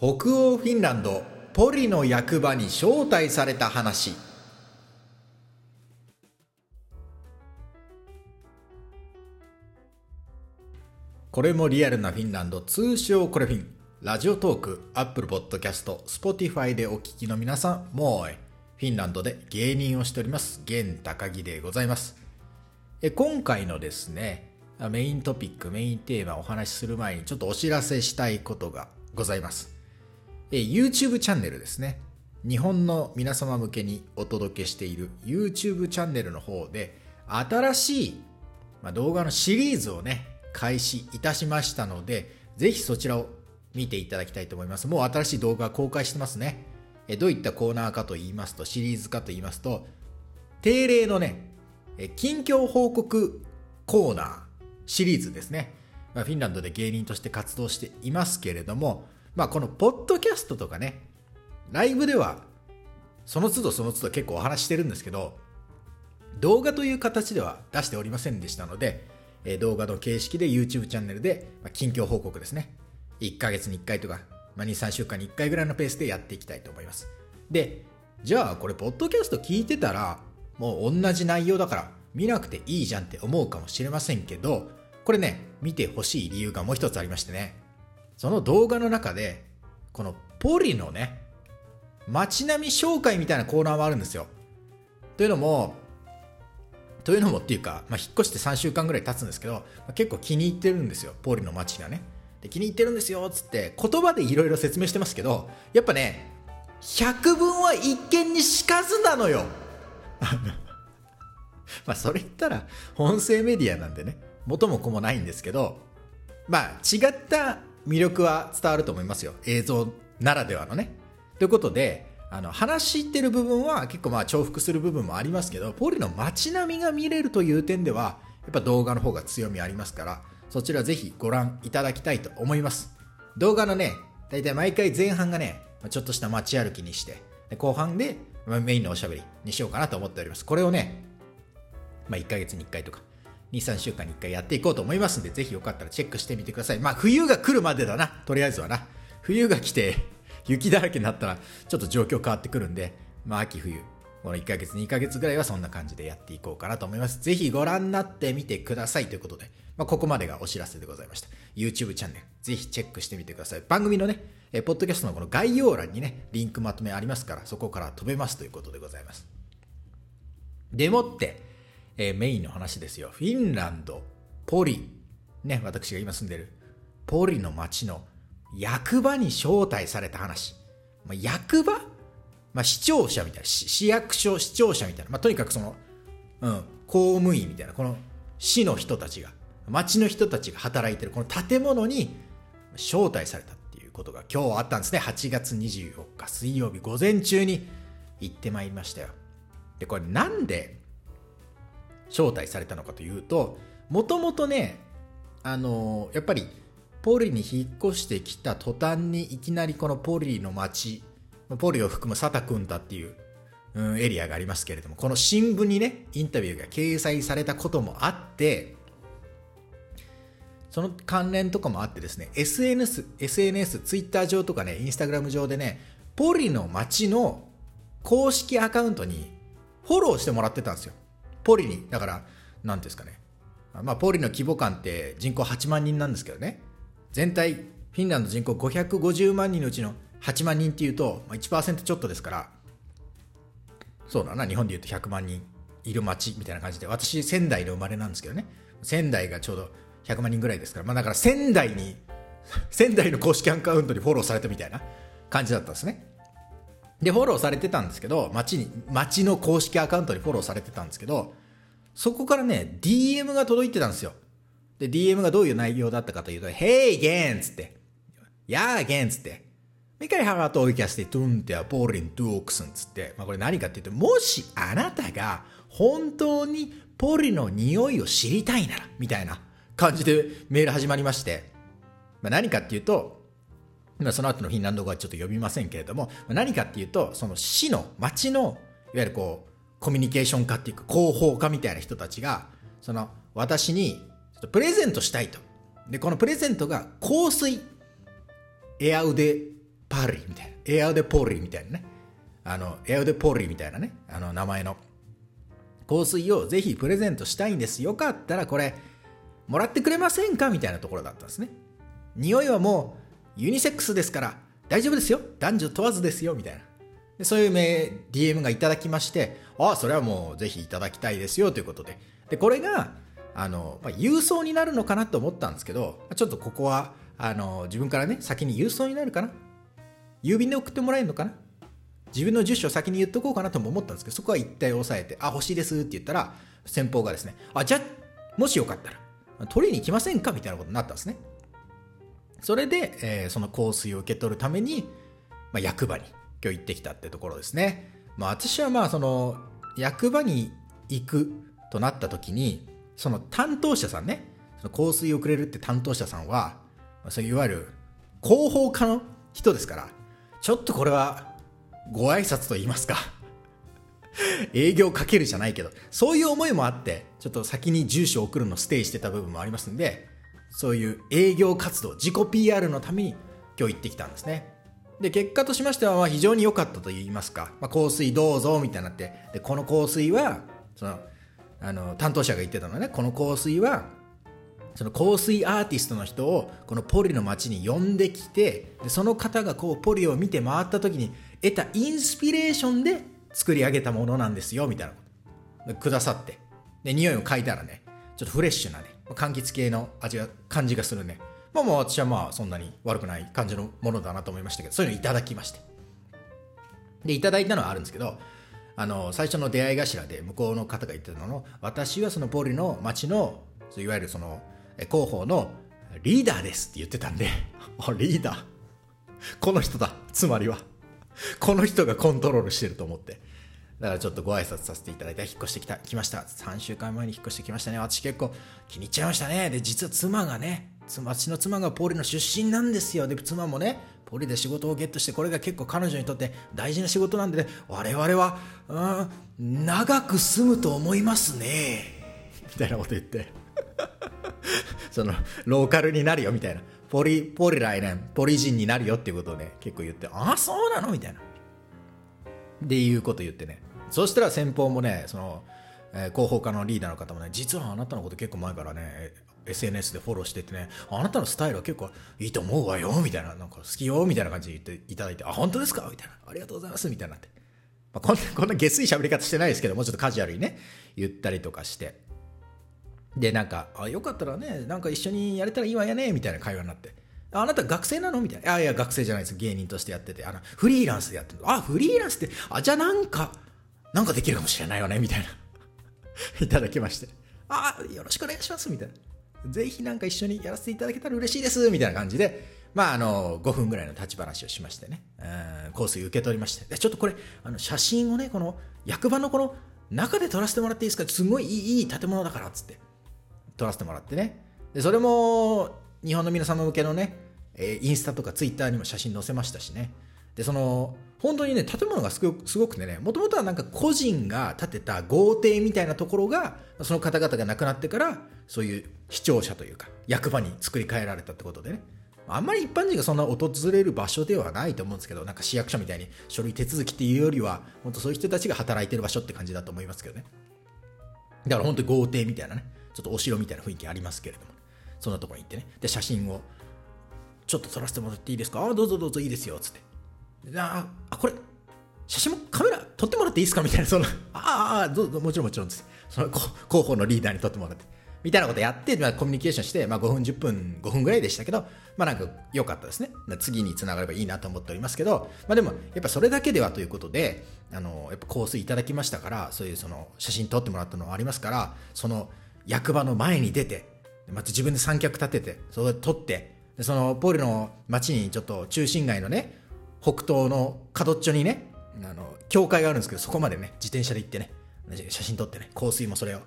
北欧フィンランドポリの役場に招待された話。これもリアルなフィンランド通称これフィン。ラジオトークアップルポッドキャストスポティファイでお聞きの皆さんもうフィンランドで芸人をしております現高木でございます。え今回のですねメイントピックメインテーマをお話しする前にちょっとお知らせしたいことがございます。え YouTube チャンネルですね日本の皆様向けにお届けしている YouTube チャンネルの方で新しい、ま、動画のシリーズをね開始いたしましたので、ぜひそちらを見ていただきたいと思います。もう新しい動画公開してますね。えどういったコーナーかと言いますと、シリーズかと言いますと、定例のね、近況報告コーナーシリーズですね。まあ、フィンランドで芸人として活動していますけれども、まあ、このポッドキャストとかね、ライブでは、その都度その都度結構お話してるんですけど、動画という形では出しておりませんでしたので、え動画の形式で YouTube チャンネルで、ま近況報告ですね。1ヶ月に1回とか、まあ、2、3週間に1回ぐらいのペースでやっていきたいと思います。で、じゃあこれ、ポッドキャスト聞いてたら、もう同じ内容だから見なくていいじゃんって思うかもしれませんけど、これね、見てほしい理由がもう一つありましてね。その動画の中で、このポリのね、街並み紹介みたいなコーナーもあるんですよ。というのも、というのもっていうか、まあ、引っ越して3週間ぐらい経つんですけど、まあ、結構気に入ってるんですよ、ポリの街がね。で気に入ってるんですよつって言葉でいろいろ説明してますけどやっぱね百聞は一見にしかずなのよ まあそれ言ったら音声メディアなんでね元も子もないんですけどまあ違った魅力は伝わると思いますよ。映像ならではのね。ということであの話してる部分は結構まあ重複する部分もありますけどポリの街並みが見れるという点ではやっぱ動画の方が強みありますからそちらぜひご覧いただきたいと思います。動画のね大体毎回前半がねちょっとした街歩きにして後半でメインのおしゃべりにしようかなと思っております。これをね、まあ、1ヶ月に1回とか23週間に1回やっていこうと思いますんでぜひよかったらチェックしてみてくださいまあ冬が来るまでだなとりあえずはな冬が来て 雪だらけになったらちょっと状況変わってくるんで、まあ、秋冬、この1ヶ月、2ヶ月ぐらいはそんな感じでやっていこうかなと思います。ぜひご覧になってみてくださいということで、まあ、ここまでがお知らせでございました。YouTube チャンネル、ぜひチェックしてみてください。番組のね、えポッドキャストのこの概要欄にね、リンクまとめありますから、そこから飛べますということでございます。でもって、えー、メインの話ですよ。フィンランド、ポリ、ね、私が今住んでる、ポリの街の役場に招待された話。まあ、役場？まあ、市庁舎みたいな、市役所市庁舎みたいな、まあ、とにかくその、うん、公務員みたいな、この市の人たちが、町の人たちが働いてる。この建物に招待されたっていうことが今日あったんですね。8月24日水曜日午前中に行ってまいりましたよ。で、これなんで招待されたのかというと、もともとね、あのー、やっぱりポリに引っ越してきた途端にいきなりこのポリの街、ポリを含むサタクンタっていう、うん、エリアがありますけれども、この新聞にね、インタビューが掲載されたこともあって、その関連とかもあってですね、SNS、SNS、ツイッター上とかね、インスタグラム上でね、ポリの街の公式アカウントにフォローしてもらってたんですよ。ポリに。だから、なんですかね。まあ、ポリの規模感って人口8万人なんですけどね。全体フィンランド人口550万人のうちの8万人っていうと1%ちょっとですからそうだな日本でいうと100万人いる町みたいな感じで私仙台の生まれなんですけどね仙台がちょうど100万人ぐらいですから、まあ、だから仙台に 仙台の公式アカウントにフォローされたみたいな感じだったんですねでフォローされてたんですけど町に町の公式アカウントにフォローされてたんですけどそこからね DM が届いてたんですよで、DM がどういう内容だったかというと、Hey GAN! つって、Yeah GAN! つって、Mikä har oikeasti tuntea Porin tuoksun? つって、まあこれ何かっていうと、もしあなたが本当にポリの匂いを知りたいなら、みたいな感じでメール始まりまして、まあ、何かっていうと、まあ、その後のフィンランド語はちょっと読みませんけれども、まあ、何かっていうと、その市の、町の、いわゆるこう、コミュニケーション家っていうか、広報家みたいな人たちが、その、私にプレゼントしたいと。で、このプレゼントが香水、エアウデパパーリーみたいな、エアウデポーリーみたいなね、あの、エアウデポーリーみたいなね、あの名前の香水をぜひプレゼントしたいんです。よかったらこれ、もらってくれませんか？みたいなところだったんですね。匂いはもうユニセックスですから大丈夫ですよ。男女問わずですよ。みたいな。でそういう名 DM がいただきまして、ああ、それはもうぜひいただきたいですよということで。で、これが、あの、まあ、郵送になるのかなと思ったんですけど、ちょっとここは、あの、自分からね、先に郵送になるかな郵便で送ってもらえるのかな自分の住所を先に言っとこうかなとも思ったんですけど、そこは一体押さえて、あ、欲しいですって言ったら、先方がですね、あ、じゃあ、もしよかったら、取りに来ませんか？みたいなことになったんですね。それで、えー、その香水を受け取るために、まあ、役場に今日行ってきたってところですね。まあ、私はまあ、その、役場に行くとなった時に、その担当者さんね、その香水をくれるって担当者さんは、そういわゆる広報課の人ですから、ちょっとこれはご挨拶と言いますか 営業かけるじゃないけど、そういう思いもあって、ちょっと先に住所を送るのをステイしてた部分もありますんで、そういう営業活動、自己 PR のために今日行ってきたんですね。で、結果としましては、まあ非常に良かったと言いますか、まあ、香水どうぞみたいになって、で、この香水は、その、あの、担当者が言ってたのはね、この香水は、その香水アーティストの人をこのポリの街に呼んできてでその方がこうポリを見て回った時に得たインスピレーションで作り上げたものなんですよみたいなことくださってで匂いを嗅いだらねちょっとフレッシュなね柑橘系の味が感じがするね。まあまあ私はまあそんなに悪くない感じのものだなと思いましたけどそういうのいただきまして。でいただいたのはあるんですけどあの最初の出会い頭で向こうの方が言ってたのの私はそのポリの街のいわゆるその広報のリーダーですって言ってたんで リーダー。この人だつまりは。この人がコントロールしてると思って。だからちょっとご挨拶させていただいて、引っ越してきた、来ました。3週間前に引っ越してきましたね。私結構気に入っちゃいましたね。で、実は妻がね、私の妻がポリの出身なんですよ。で、妻もね、ポリで仕事をゲットして、これが結構彼女にとって大事な仕事なんで、ね、我々は、うん、長く住むと思いますね。みたいなこと言って。その、ローカルになるよ、みたいな。ポリ、ポリ来年、ポリ人になるよっていうことをね、結構言って、ああ、そうなの？みたいな。でいうこと言ってね。そしたら先方もね、その、えー、広報課のリーダーの方もね、実はあなたのこと結構前からね、SNS でフォローしててね、あなたのスタイルは結構いいと思うわよ、みたいな、なんか好きよ、みたいな感じで言っていただいて、あ、本当ですか？みたいな、ありがとうございます、みたいになって。まあ、こんな、こんな下水喋り方してないですけど、もうちょっとカジュアルにね、言ったりとかして。で、なんか、あ、よかったらね、なんか一緒にやれたらいいわよね、みたいな会話になって。あなた学生なの？みたいな。あ、いや、学生じゃないです。芸人としてやってて。あの、フリーランスでやってる。あ、フリーランスって、あ、じゃあなんか、なんかできるかもしれないよねみたいな。いただきまして。ああ、よろしくお願いしますみたいな。ぜひなんか一緒にやらせていただけたら嬉しいですみたいな感じで、まあ、あの、5分ぐらいの立ち話をしましてね、香水受け取りまして。ちょっとこれ、あの、写真をね、この、役場のこの、中で撮らせてもらっていいですか？すごいいい建物だから、っつって。撮らせてもらってね。で、それも、日本の皆様向けのね、え、インスタとかツイッターにも写真載せましたしね。で、その、本当にね、建物がすごくてね、もともとはなんか個人が建てた豪邸みたいなところが、その方々が亡くなってから、そういう視聴者というか、役場に作り変えられたってことでね。あんまり一般人がそんな訪れる場所ではないと思うんですけど、なんか市役所みたいに書類手続きっていうよりは、本当そういう人たちが働いてる場所って感じだと思いますけどね。だから本当に豪邸みたいなね、ちょっとお城みたいな雰囲気ありますけれども、そんなところに行ってね、で、写真をちょっと撮らせてもらっていいですか？あどうぞどうぞいいですよ、つって。あ、あ、これ、写真もカメラ撮ってもらっていいですか？みたいな、その、ああ、どうぞ、もちろんもちろんです。その広報のリーダーに撮ってもらって。みたいなことやって、まあ、コミュニケーションして、まあ、5分、10分、5分ぐらいでしたけど、まあ、なんか良かったですね。次につながればいいなと思っておりますけど、まあ、でも、やっぱそれだけではということで、あの、やっぱ香水いただきましたから、そういうその写真撮ってもらったのはありますから、その役場の前に出て、また自分で三脚立てて、それ撮って、そのポールの町にちょっと中心街のね北東の角っちょにねあの教会があるんですけどそこまでね自転車で行ってね写真撮ってね香水もそれを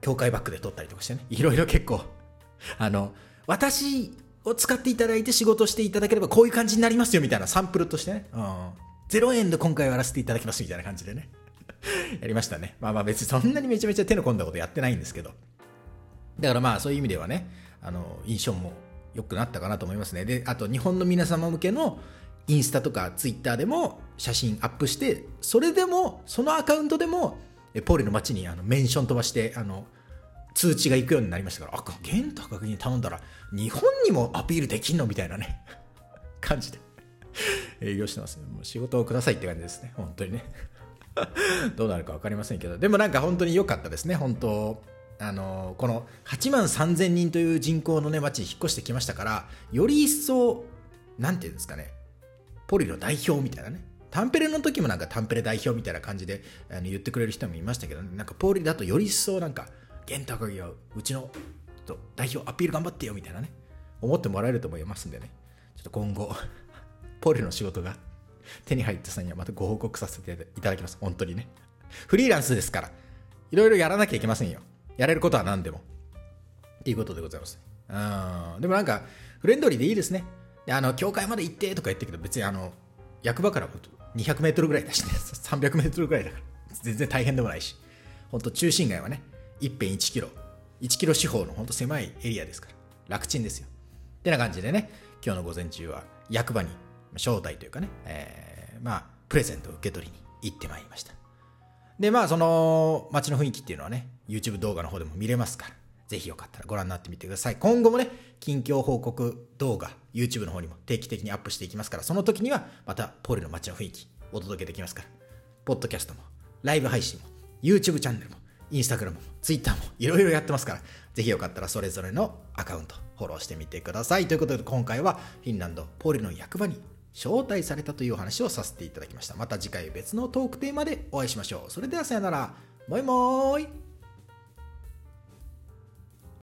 教会バッグで撮ったりとかしてねいろいろ結構あの私を使っていただいて仕事していただければこういう感じになりますよみたいなサンプルとしてね、うん、0円で今回はやらせていただきますみたいな感じでね。やりましたね。まあまあ別にそんなにめちゃめちゃ手の込んだことやってないんですけど。だからまあそういう意味ではねあの印象も良くなったかなと思いますね。で、あと日本の皆様向けのインスタとかツイッターでも写真アップしてそれでもそのアカウントでもポーリの街にあのメンション飛ばしてあの通知が行くようになりましたからあ玄高に頼んだら日本にもアピールできんのみたいなね 感じで営業してますね。もう仕事をくださいって感じですね。本当にね。どうなるか分かりませんけど。でもなんか本当に良かったですね。本当あのこの8万3000人という人口のね街に引っ越してきましたからより一層なんていうんですかね。ポリの代表みたいなね。タンペレの時もなんかタンペレ代表みたいな感じであの言ってくれる人もいましたけど、ね、なんかポリだとより一層なんか玄高木はうちのと代表アピール頑張ってよみたいなね。思ってもらえると思いますんでね。ちょっと今後 ポリの仕事が 手に入った際にはまたご報告させていただきます。本当にね。フリーランスですから。いろいろやらなきゃいけませんよ。やれることは何でも。っていうことでございます。うんでもなんかフレンドリーでいいですね。あの教会まで行ってとか言ってけど別にあの役場から200メートルぐらいだしね300 メートルぐらいだから全然大変でもないし本当中心街はね1辺1キロ1キロ四方の本当狭いエリアですから楽ちんですよ。ってな感じでね今日の午前中は役場に招待というかね、えー、まあプレゼントを受け取りに行ってまいりました。でまあその街の雰囲気っていうのはね YouTube 動画の方でも見れますからぜひよかったらご覧になってみてください今後もね近況報告動画 YouTube の方にも定期的にアップしていきますからその時にはまたポールの街の雰囲気お届けできますからポッドキャストもライブ配信も YouTube チャンネルもインスタグラムもツイッターもいろいろやってますから、ぜひよかったらそれぞれのアカウントフォローしてみてください。ということで今回はフィンランドポーリの役場に招待されたというお話をさせていただきました。また次回別のトークテーマでお会いしましょう。それではさよなら。バイバーイ